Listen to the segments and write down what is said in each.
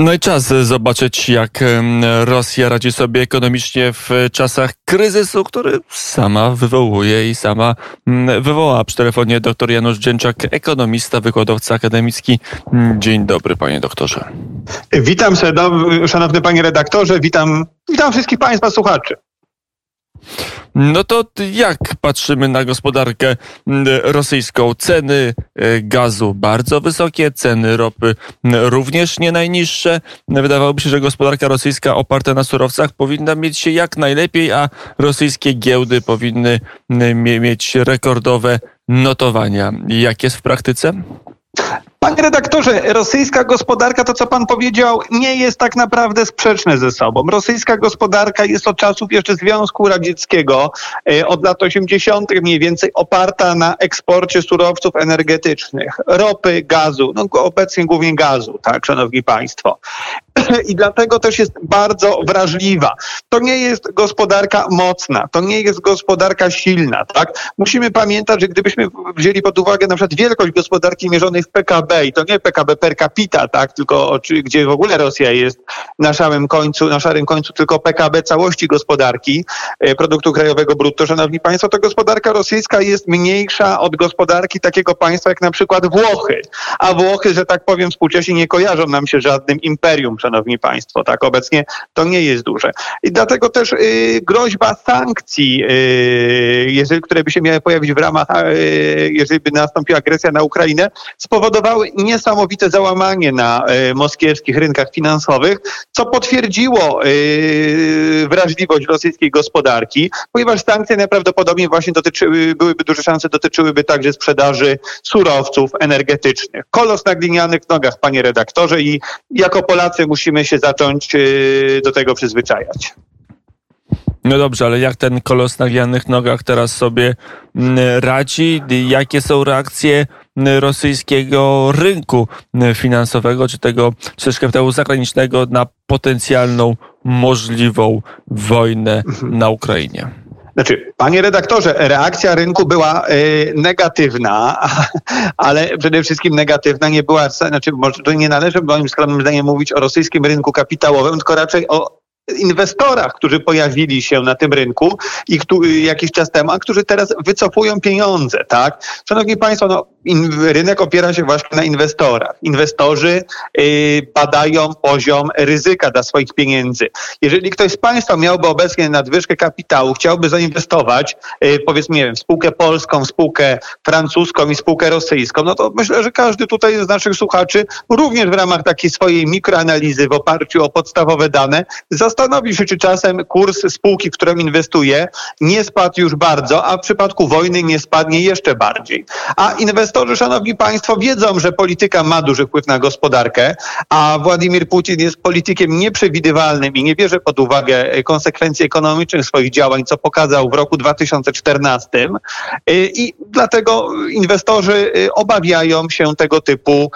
No i czas zobaczyć, jak Rosja radzi sobie ekonomicznie w czasach kryzysu, który sama wywołuje i sama wywoła. Przy telefonie dr Janusz Dzięczak, ekonomista, wykładowca akademicki. Dzień dobry, panie doktorze. Witam, szanowny panie redaktorze, witam, witam wszystkich państwa słuchaczy. No to jak patrzymy na gospodarkę rosyjską? Ceny e, gazu bardzo wysokie, ceny ropy również nie najniższe. Wydawałoby się, że gospodarka rosyjska oparta na surowcach powinna mieć się jak najlepiej, a rosyjskie giełdy powinny mieć rekordowe notowania. Jak jest w praktyce? Panie redaktorze, rosyjska gospodarka, to co pan powiedział, nie jest tak naprawdę sprzeczne ze sobą. Rosyjska gospodarka jest od czasów jeszcze Związku Radzieckiego, e, od lat 80. mniej więcej oparta na eksporcie surowców energetycznych, ropy, gazu, no obecnie głównie gazu, tak, szanowni państwo. I dlatego też jest bardzo wrażliwa. To nie jest gospodarka mocna, to nie jest gospodarka silna, tak? Musimy pamiętać, że gdybyśmy wzięli pod uwagę na przykład wielkość gospodarki mierzonej w PKB i to nie PKB per capita, tak, tylko gdzie w ogóle Rosja jest na szarym końcu, na szarym końcu tylko PKB całości gospodarki, e, produktu krajowego brutto, szanowni państwo, to gospodarka rosyjska jest mniejsza od gospodarki takiego państwa jak na przykład Włochy. A Włochy, że tak powiem, współcześnie nie kojarzą nam się żadnym imperium, szanowni państwo, tak, obecnie to nie jest duże. I dlatego też y, groźba sankcji, y, jeżeli, które by się miały pojawić w ramach, y, jeżeli by nastąpiła agresja na Ukrainę, spowodowały niesamowite załamanie na y, moskiewskich rynkach finansowych, co potwierdziło y, wrażliwość rosyjskiej gospodarki, ponieważ sankcje najprawdopodobniej właśnie dotyczyły, byłyby duże szanse, dotyczyłyby także sprzedaży surowców energetycznych. Kolos na glinianych nogach, panie redaktorze, i jako Polacy musimy się zacząć y, do tego przyzwyczajać. No dobrze, ale jak ten kolos na glinianych nogach teraz sobie mm, radzi? Jakie są reakcje rosyjskiego rynku finansowego, czy tego czy też kapitału zagranicznego na potencjalną możliwą wojnę na Ukrainie? Znaczy, panie redaktorze, reakcja rynku była y, negatywna, ale przede wszystkim negatywna nie była, znaczy może nie należy moim skromnym zdaniem mówić o rosyjskim rynku kapitałowym, tylko raczej o inwestorach, którzy pojawili się na tym rynku i jakiś czas temu, a którzy teraz wycofują pieniądze, tak? Szanowni Państwo, no, in, rynek opiera się właśnie na inwestorach. Inwestorzy y, badają poziom ryzyka dla swoich pieniędzy. Jeżeli ktoś z Państwa miałby obecnie nadwyżkę kapitału, chciałby zainwestować, y, powiedzmy, nie wiem, w spółkę polską, w spółkę francuską i spółkę rosyjską, no to myślę, że każdy tutaj z naszych słuchaczy również w ramach takiej swojej mikroanalizy w oparciu o podstawowe dane zastanowi się, czy czasem kurs spółki, w którą inwestuje, nie spadł już bardzo, a w przypadku wojny nie spadnie jeszcze bardziej. A inwestorzy, szanowni państwo, wiedzą, że polityka ma duży wpływ na gospodarkę, a Władimir Putin jest politykiem nieprzewidywalnym i nie bierze pod uwagę konsekwencji ekonomicznych swoich działań, co pokazał w roku 2014. I dlatego inwestorzy obawiają się tego typu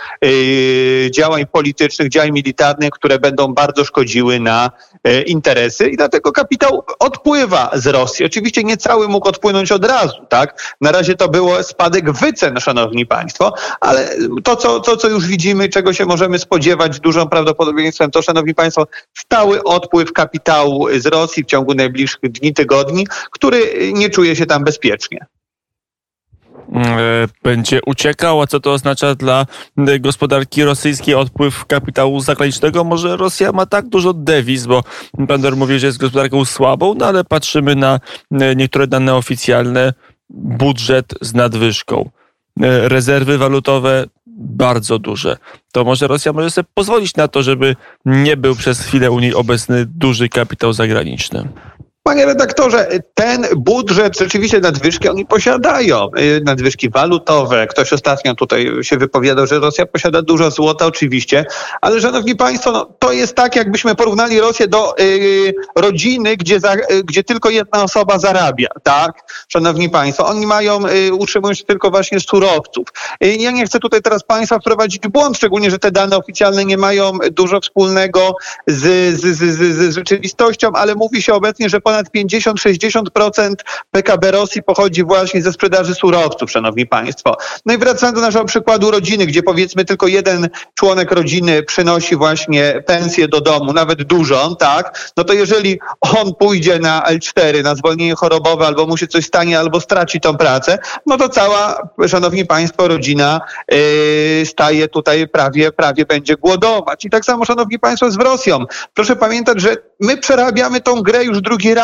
działań politycznych, działań militarnych, które będą bardzo szkodziły na E, interesy i dlatego kapitał odpływa z Rosji. Oczywiście nie cały mógł odpłynąć od razu, tak? Na razie to było spadek wycen, szanowni państwo, ale to, co, to, co już widzimy, czego się możemy spodziewać dużą prawdopodobieństwem, to, szanowni państwo, stały odpływ kapitału z Rosji w ciągu najbliższych dni, tygodni, który nie czuje się tam bezpiecznie. E, będzie uciekał, a co to oznacza dla e, gospodarki rosyjskiej odpływ kapitału zagranicznego? Może Rosja ma tak dużo dewiz, bo pan mówi, że jest gospodarką słabą, no ale patrzymy na e, niektóre dane oficjalne, budżet z nadwyżką, rezerwy walutowe bardzo duże. To może Rosja może sobie pozwolić na to, żeby nie był przez chwilę u niej obecny duży kapitał zagraniczny. Panie redaktorze, ten budżet, rzeczywiście nadwyżki oni posiadają. Y, nadwyżki walutowe. Ktoś ostatnio tutaj się wypowiadał, że Rosja posiada dużo złota, oczywiście. Ale szanowni państwo, no, to jest tak, jakbyśmy porównali Rosję do y, rodziny, gdzie, za, y, gdzie tylko jedna osoba zarabia. Tak, szanowni państwo. Oni mają, y, utrzymują się tylko właśnie z surowców. Y, ja nie chcę tutaj teraz państwa wprowadzić w błąd, szczególnie, że te dane oficjalne nie mają dużo wspólnego z, z, z, z rzeczywistością, ale mówi się obecnie, że ponad 50-60% PKB Rosji pochodzi właśnie ze sprzedaży surowców, szanowni państwo. No i wracając do naszego przykładu rodziny, gdzie powiedzmy tylko jeden członek rodziny przynosi właśnie pensję do domu, nawet dużą, tak, no to jeżeli on pójdzie na L4, na zwolnienie chorobowe, albo mu się coś stanie, albo straci tą pracę, no to cała, szanowni państwo, rodzina yy, staje tutaj prawie, prawie będzie głodować. I tak samo, szanowni państwo, z Rosją. Proszę pamiętać, że my przerabiamy tą grę już drugi raz,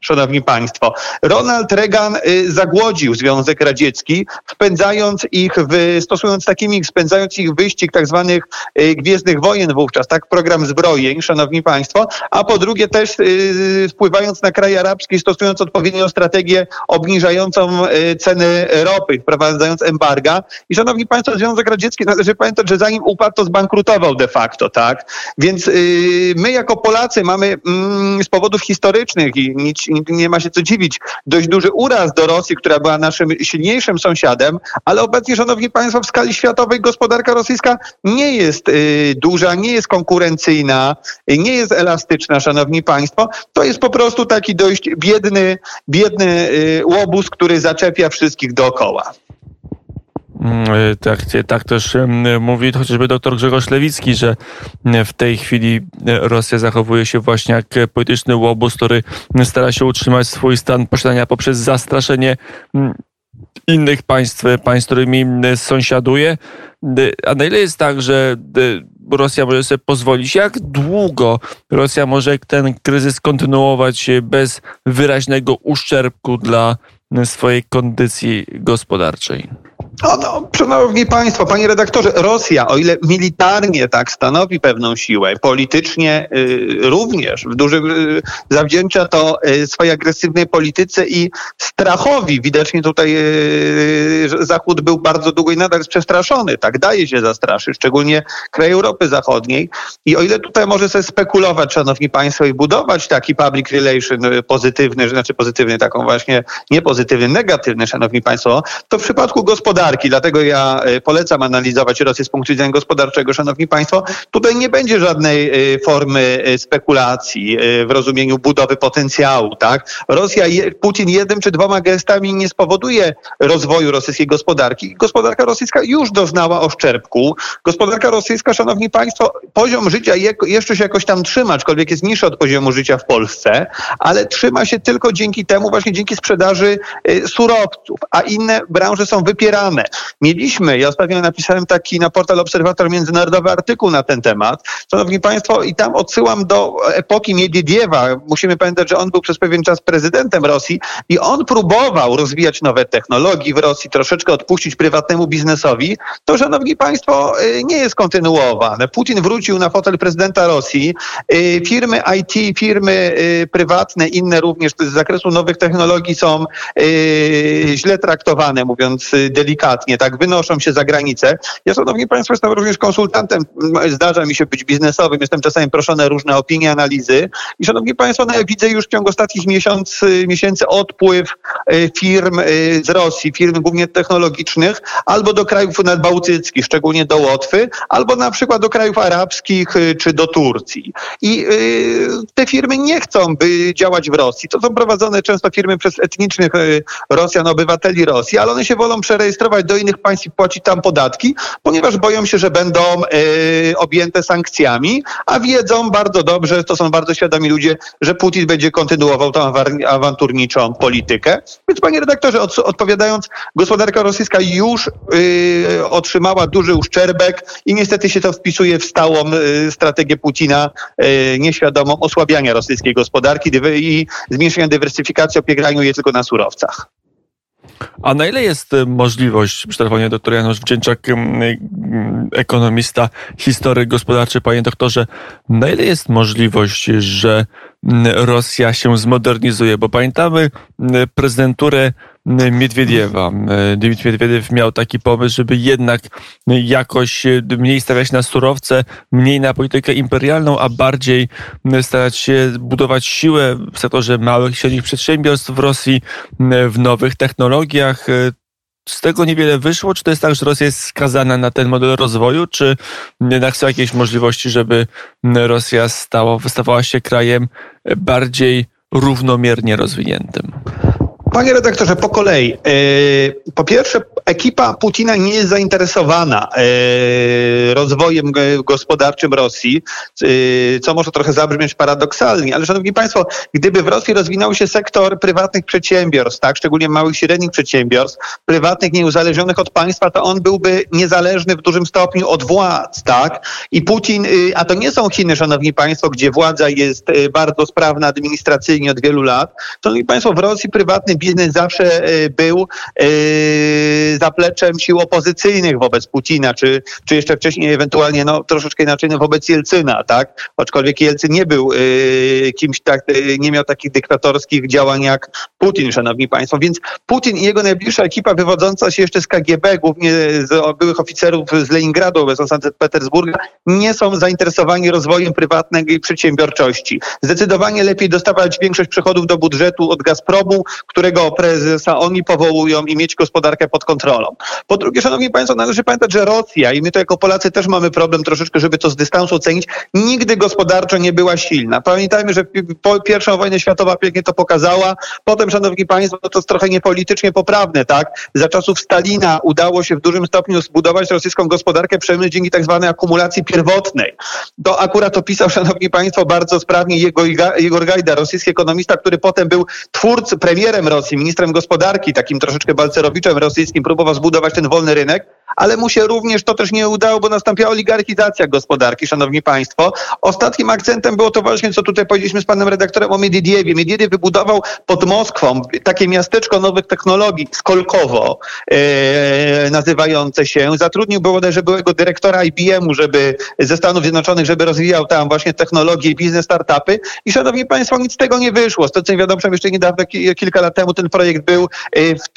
szanowni państwo. Ronald Reagan y, zagłodził Związek Radziecki, spędzając ich, w, stosując takimi, spędzając ich wyścig tak zwanych y, Gwiezdnych Wojen wówczas, tak, program zbrojeń, szanowni państwo, a po drugie też y, wpływając na kraje arabskie, stosując odpowiednią strategię obniżającą ceny ropy, wprowadzając embarga. I szanowni państwo, Związek Radziecki, należy pamiętać, że zanim upadł, to zbankrutował de facto, tak? Więc my jako Polacy mamy mm, z powodów historycznych nic, nie ma się co dziwić, dość duży uraz do Rosji, która była naszym silniejszym sąsiadem, ale obecnie, szanowni państwo, w skali światowej gospodarka rosyjska nie jest y, duża, nie jest konkurencyjna, y, nie jest elastyczna, szanowni państwo. To jest po prostu taki dość biedny, biedny y, łobuz, który zaczepia wszystkich dookoła. Mm, e, tak, tak też mówi chociażby dr Grzegorz Lewicki, że w tej chwili e, Rosja zachowuje się właśnie jak polityczny łobuz, który stara się utrzymać swój stan posiadania poprzez zastraszenie innych państw, państw, którymi sąsiaduje. A na ile jest tak, że Rosja może sobie pozwolić? Jak długo Rosja może ten kryzys kontynuować bez wyraźnego uszczerbku dla swojej kondycji gospodarczej? No, no, szanowni Państwo, Panie redaktorze, Rosja, o ile militarnie tak stanowi pewną siłę, politycznie y, również w dużym y, zawdzięcza to y, swojej agresywnej polityce i strachowi. Widocznie tutaj y, Zachód był bardzo długo i nadal jest przestraszony. Tak daje się zastraszyć, szczególnie kraje Europy Zachodniej. I o ile tutaj może sobie spekulować, Szanowni Państwo, i budować taki public relation y, pozytywny, znaczy pozytywny, taką właśnie nie pozytywny, negatywny, Szanowni Państwo, to w przypadku gospodarki gospodarki. Dlatego ja e, polecam analizować Rosję z punktu widzenia gospodarczego, szanowni państwo. Tutaj nie będzie żadnej e, formy e, spekulacji w rozumieniu budowy potencjału, tak? Rosja, Putin jednym czy dwoma gestami nie spowoduje rozwoju rosyjskiej gospodarki. Gospodarka rosyjska już doznała oszczerpku. Gospodarka rosyjska, szanowni państwo, poziom życia jeszcze się jakoś tam trzyma, aczkolwiek jest niższy od poziomu życia w Polsce, ale trzyma się tylko dzięki temu, właśnie dzięki sprzedaży surowców, a inne branże są wypierane. Mieliśmy, ja ostatnio napisałem taki na portal Obserwator Międzynarodowy artykuł na ten temat. Szanowni Państwo, i tam odsyłam do epoki Miedwiediewa. Musimy pamiętać, że on był przez pewien czas prezydentem Rosji i on próbował rozwijać nowe technologie w Rosji, troszeczkę odpuścić prywatnemu biznesowi. To, Szanowni Państwo, y, nie jest kontynuowane. Putin wrócił na fotel prezydenta Rosji. Y, firmy IT, firmy y, prywatne, inne również z zakresu nowych technologii są źle traktowane, mówiąc delikatnie delikatnie, tak, wynoszą się za granicę. Ja, szanowni państwo, jestem również konsultantem, zdarza mi się być biznesowym, jestem czasami proszony o różne opinie, analizy i szanowni państwo, no ja widzę już w ciągu ostatnich miesięcy odpływ y, firm y, z Rosji, firm głównie technologicznych, albo do krajów nadbałtyckich, szczególnie do Łotwy, albo na przykład do krajów arabskich y, czy do Turcji. I te firmy nie chcą, by działać w Rosji. To są prowadzone często firmy przez etnicznych Rosjan, obywateli Rosji, ale one się wolą przerejestrować do innych państw i płacić tam podatki, ponieważ boją się, że będą y, objęte sankcjami, a wiedzą bardzo dobrze, to są bardzo świadomi ludzie, że Putin będzie kontynuował tą awanturniczą politykę. Więc panie redaktorze, od, odpowiadając, gospodarka rosyjska już y, otrzymała duży uszczerbek i niestety się to wpisuje w stałą y, strategię Putina nieświadomą osłabiania rosyjskiej gospodarki i zmniejszenia dywersyfikacji, opieraniu je tylko na surowcach. A na ile jest y, możliwość, przy telefonie doktor Janusz Wdzięczak, y, ekonomista, historyk gospodarczy, panie doktorze, na ile jest możliwość, że Rosja się zmodernizuje? Bo pamiętamy prezydenturę Miedwiediewa. Dmitry Miedwiediew miał taki pomysł, żeby jednak jakoś mniej stawiać na surowce, mniej na politykę imperialną, a bardziej starać się budować siłę w sektorze małych i średnich przedsiębiorstw w Rosji, w nowych technologiach. Z tego niewiele wyszło? Czy to jest tak, że Rosja jest skazana na ten model rozwoju, czy jednak są jakieś możliwości, żeby Rosja stała, wystawała się krajem bardziej równomiernie rozwiniętym? Panie redaktorze, po kolei. E, po pierwsze, ekipa Putina nie jest zainteresowana e, rozwojem gospodarczym Rosji, e, co może trochę zabrzmieć paradoksalnie, ale szanowni państwo, gdyby w Rosji rozwinął się sektor prywatnych przedsiębiorstw, tak, szczególnie małych i średnich przedsiębiorstw, prywatnych, nieuzależnionych od państwa, to on byłby niezależny w dużym stopniu od władz, tak? I Putin, a to nie są Chiny, szanowni państwo, gdzie władza jest bardzo sprawna administracyjnie od wielu lat. Szanowni państwo, w Rosji prywatny biznes zawsze e, był e, zapleczem sił opozycyjnych wobec Putina, czy, czy jeszcze wcześniej ewentualnie no, troszeczkę inaczej no, wobec Jelcyna, tak? Aczkolwiek Jelcyn nie był e, kimś tak, nie miał takich dyktatorskich działań jak Putin, szanowni państwo. Więc Putin i jego najbliższa ekipa wywodząca się jeszcze z KGB, głównie z byłych oficerów z Leningradu, obecnie Sankt Petersburga, nie są zainteresowani rozwojem prywatnej przedsiębiorczości. Zdecydowanie lepiej dostawać większość przychodów do budżetu od Gazpromu, które którego prezesa oni powołują i mieć gospodarkę pod kontrolą. Po drugie, szanowni państwo, należy pamiętać, że Rosja, i my to jako Polacy też mamy problem troszeczkę, żeby to z dystansu ocenić, nigdy gospodarczo nie była silna. Pamiętajmy, że pierwsza wojna światowa pięknie to pokazała. Potem, szanowni państwo, to jest trochę niepolitycznie poprawne, tak? Za czasów Stalina udało się w dużym stopniu zbudować rosyjską gospodarkę przemysł dzięki tak zwanej akumulacji pierwotnej. To akurat opisał, szanowni państwo, bardzo sprawnie Igor Gajda, rosyjski ekonomista, który potem był twórcą, premierem Rosji, Rosji, ministrem gospodarki, takim troszeczkę balcerowiczem rosyjskim, próbował zbudować ten wolny rynek, ale mu się również to też nie udało, bo nastąpiła oligarchizacja gospodarki, szanowni państwo. Ostatnim akcentem było to właśnie, co tutaj powiedzieliśmy z panem redaktorem o Miedwiediewie. Miedwiediew wybudował pod Moskwą takie miasteczko nowych technologii, Skolkowo e, nazywające się. Zatrudnił bodajże byłego dyrektora IBM-u, żeby ze Stanów Zjednoczonych, żeby rozwijał tam właśnie technologie biznes startupy. I szanowni państwo, nic z tego nie wyszło. Z tego co wiadomo, jeszcze niedawno, kilka lat temu ten projekt był,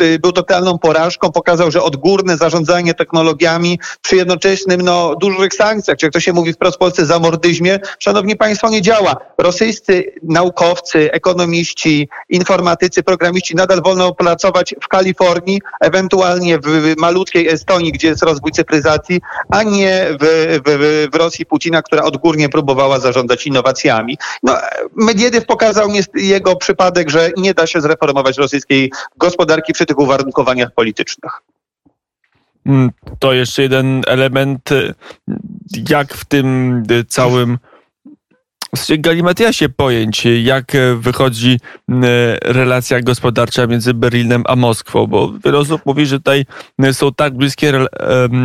e, był totalną porażką. Pokazał, że odgórne zarządzanie technologiami przy jednoczesnym no, dużych sankcjach, czy jak to się mówi wprost w Polsce, zamordyzmie, szanowni państwo, nie działa. Rosyjscy naukowcy, ekonomiści, informatycy, programiści nadal wolno pracować w Kalifornii, ewentualnie w malutkiej Estonii, gdzie jest rozwój cyfryzacji, a nie w, w, w Rosji Putina, która odgórnie próbowała zarządzać innowacjami. No, Medwiediew pokazał jego przypadek, że nie da się zreformować rosyjskiej gospodarki przy tych uwarunkowaniach politycznych. Mm, to jeszcze jeden element, y, jak w tym y, całym galimatiasie pojęć, jak y, wychodzi relacja gospodarcza między Berlinem a Moskwą, bo wiele osób mówi, że tutaj są tak bliskie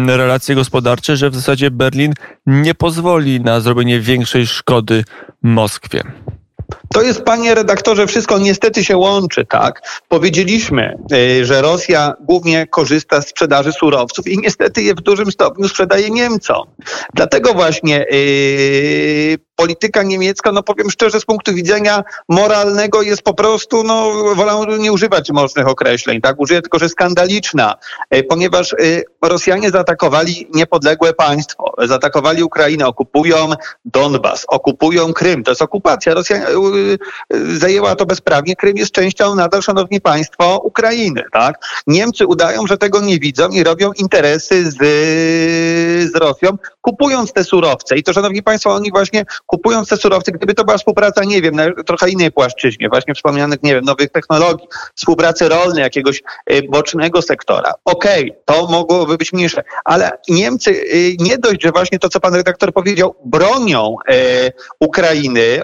relacje gospodarcze, że w zasadzie Berlin nie pozwoli na zrobienie większej szkody Moskwie. To jest, panie redaktorze, wszystko niestety się łączy, tak? Powiedzieliśmy, y, że Rosja głównie korzysta z sprzedaży surowców i niestety je w dużym stopniu sprzedaje Niemcom. Dlatego właśnie yy, polityka niemiecka, no powiem szczerze, z punktu widzenia moralnego jest po prostu, no wolę nie używać mocnych określeń, tak? Użyję tylko, że skandaliczna, y, ponieważ y, Rosjanie zaatakowali niepodległe państwo, zaatakowali Ukrainę, okupują Donbas, okupują Krym, to jest okupacja. Rosja zajęła to bezprawnie. Krym jest częścią nadal, szanowni państwo, Ukrainy. Tak? Niemcy udają, że tego nie widzą i robią interesy z, z Rosją, kupując te surowce. I to, szanowni państwo, oni właśnie kupując te surowce, gdyby to była współpraca, nie wiem, na trochę innej płaszczyźnie, właśnie wspomnianych, nie wiem, nowych technologii, współpracy rolnej, jakiegoś y, bocznego sektora. Okej, okay, to mogłoby być mniejsze, ale Niemcy y, nie dość, że właśnie to, co pan redaktor powiedział, bronią Ukrainy,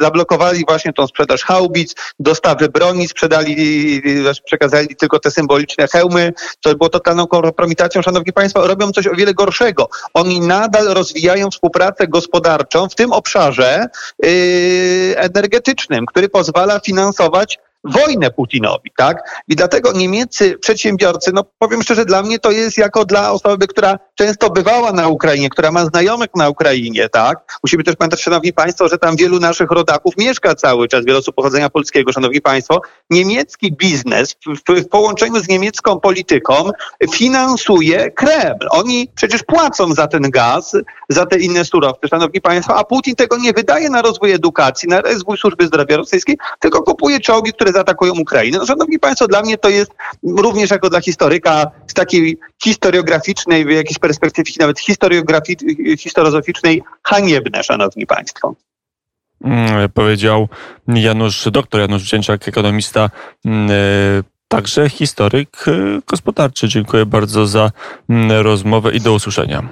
zablokowali właśnie tą sprzedaż haubic, dostawy broni, sprzedali, przekazali tylko te symboliczne hełmy, co było totalną kompromitacją. Szanowni Państwo, robią coś o wiele gorszego. Oni nadal rozwijają współpracę gospodarczą w tym obszarze yy, energetycznym, który pozwala finansować wojnę Putinowi, tak? I dlatego niemieccy przedsiębiorcy, no powiem szczerze, dla mnie to jest jako dla osoby, która często bywała na Ukrainie, która ma znajomych na Ukrainie, tak? Musimy też pamiętać, szanowni państwo, że tam wielu naszych rodaków mieszka cały czas, wiele osób pochodzenia polskiego, szanowni państwo. Niemiecki biznes w, w połączeniu z niemiecką polityką finansuje Kreml. Oni przecież płacą za ten gaz, za te inne surowce, szanowni państwo, a Putin tego nie wydaje na rozwój edukacji, na rozwój służby zdrowia rosyjskiej, tylko kupuje czołgi, które zaatakują Ukrainę. No, szanowni Państwo, dla mnie to jest również jako dla historyka z takiej historiograficznej, w jakiejś perspektywie nawet historiografi- historiozoficznej haniebne, Szanowni Państwo. mm, powiedział Janusz, doktor Janusz Wdzięczak, ekonomista, mm, e, także historyk e, gospodarczy. Dziękuję bardzo za mm, rozmowę i do usłyszenia.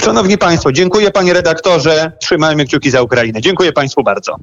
Szanowni Państwo, dziękuję panie redaktorze. Trzymajmy kciuki za Ukrainę. Dziękuję Państwu bardzo.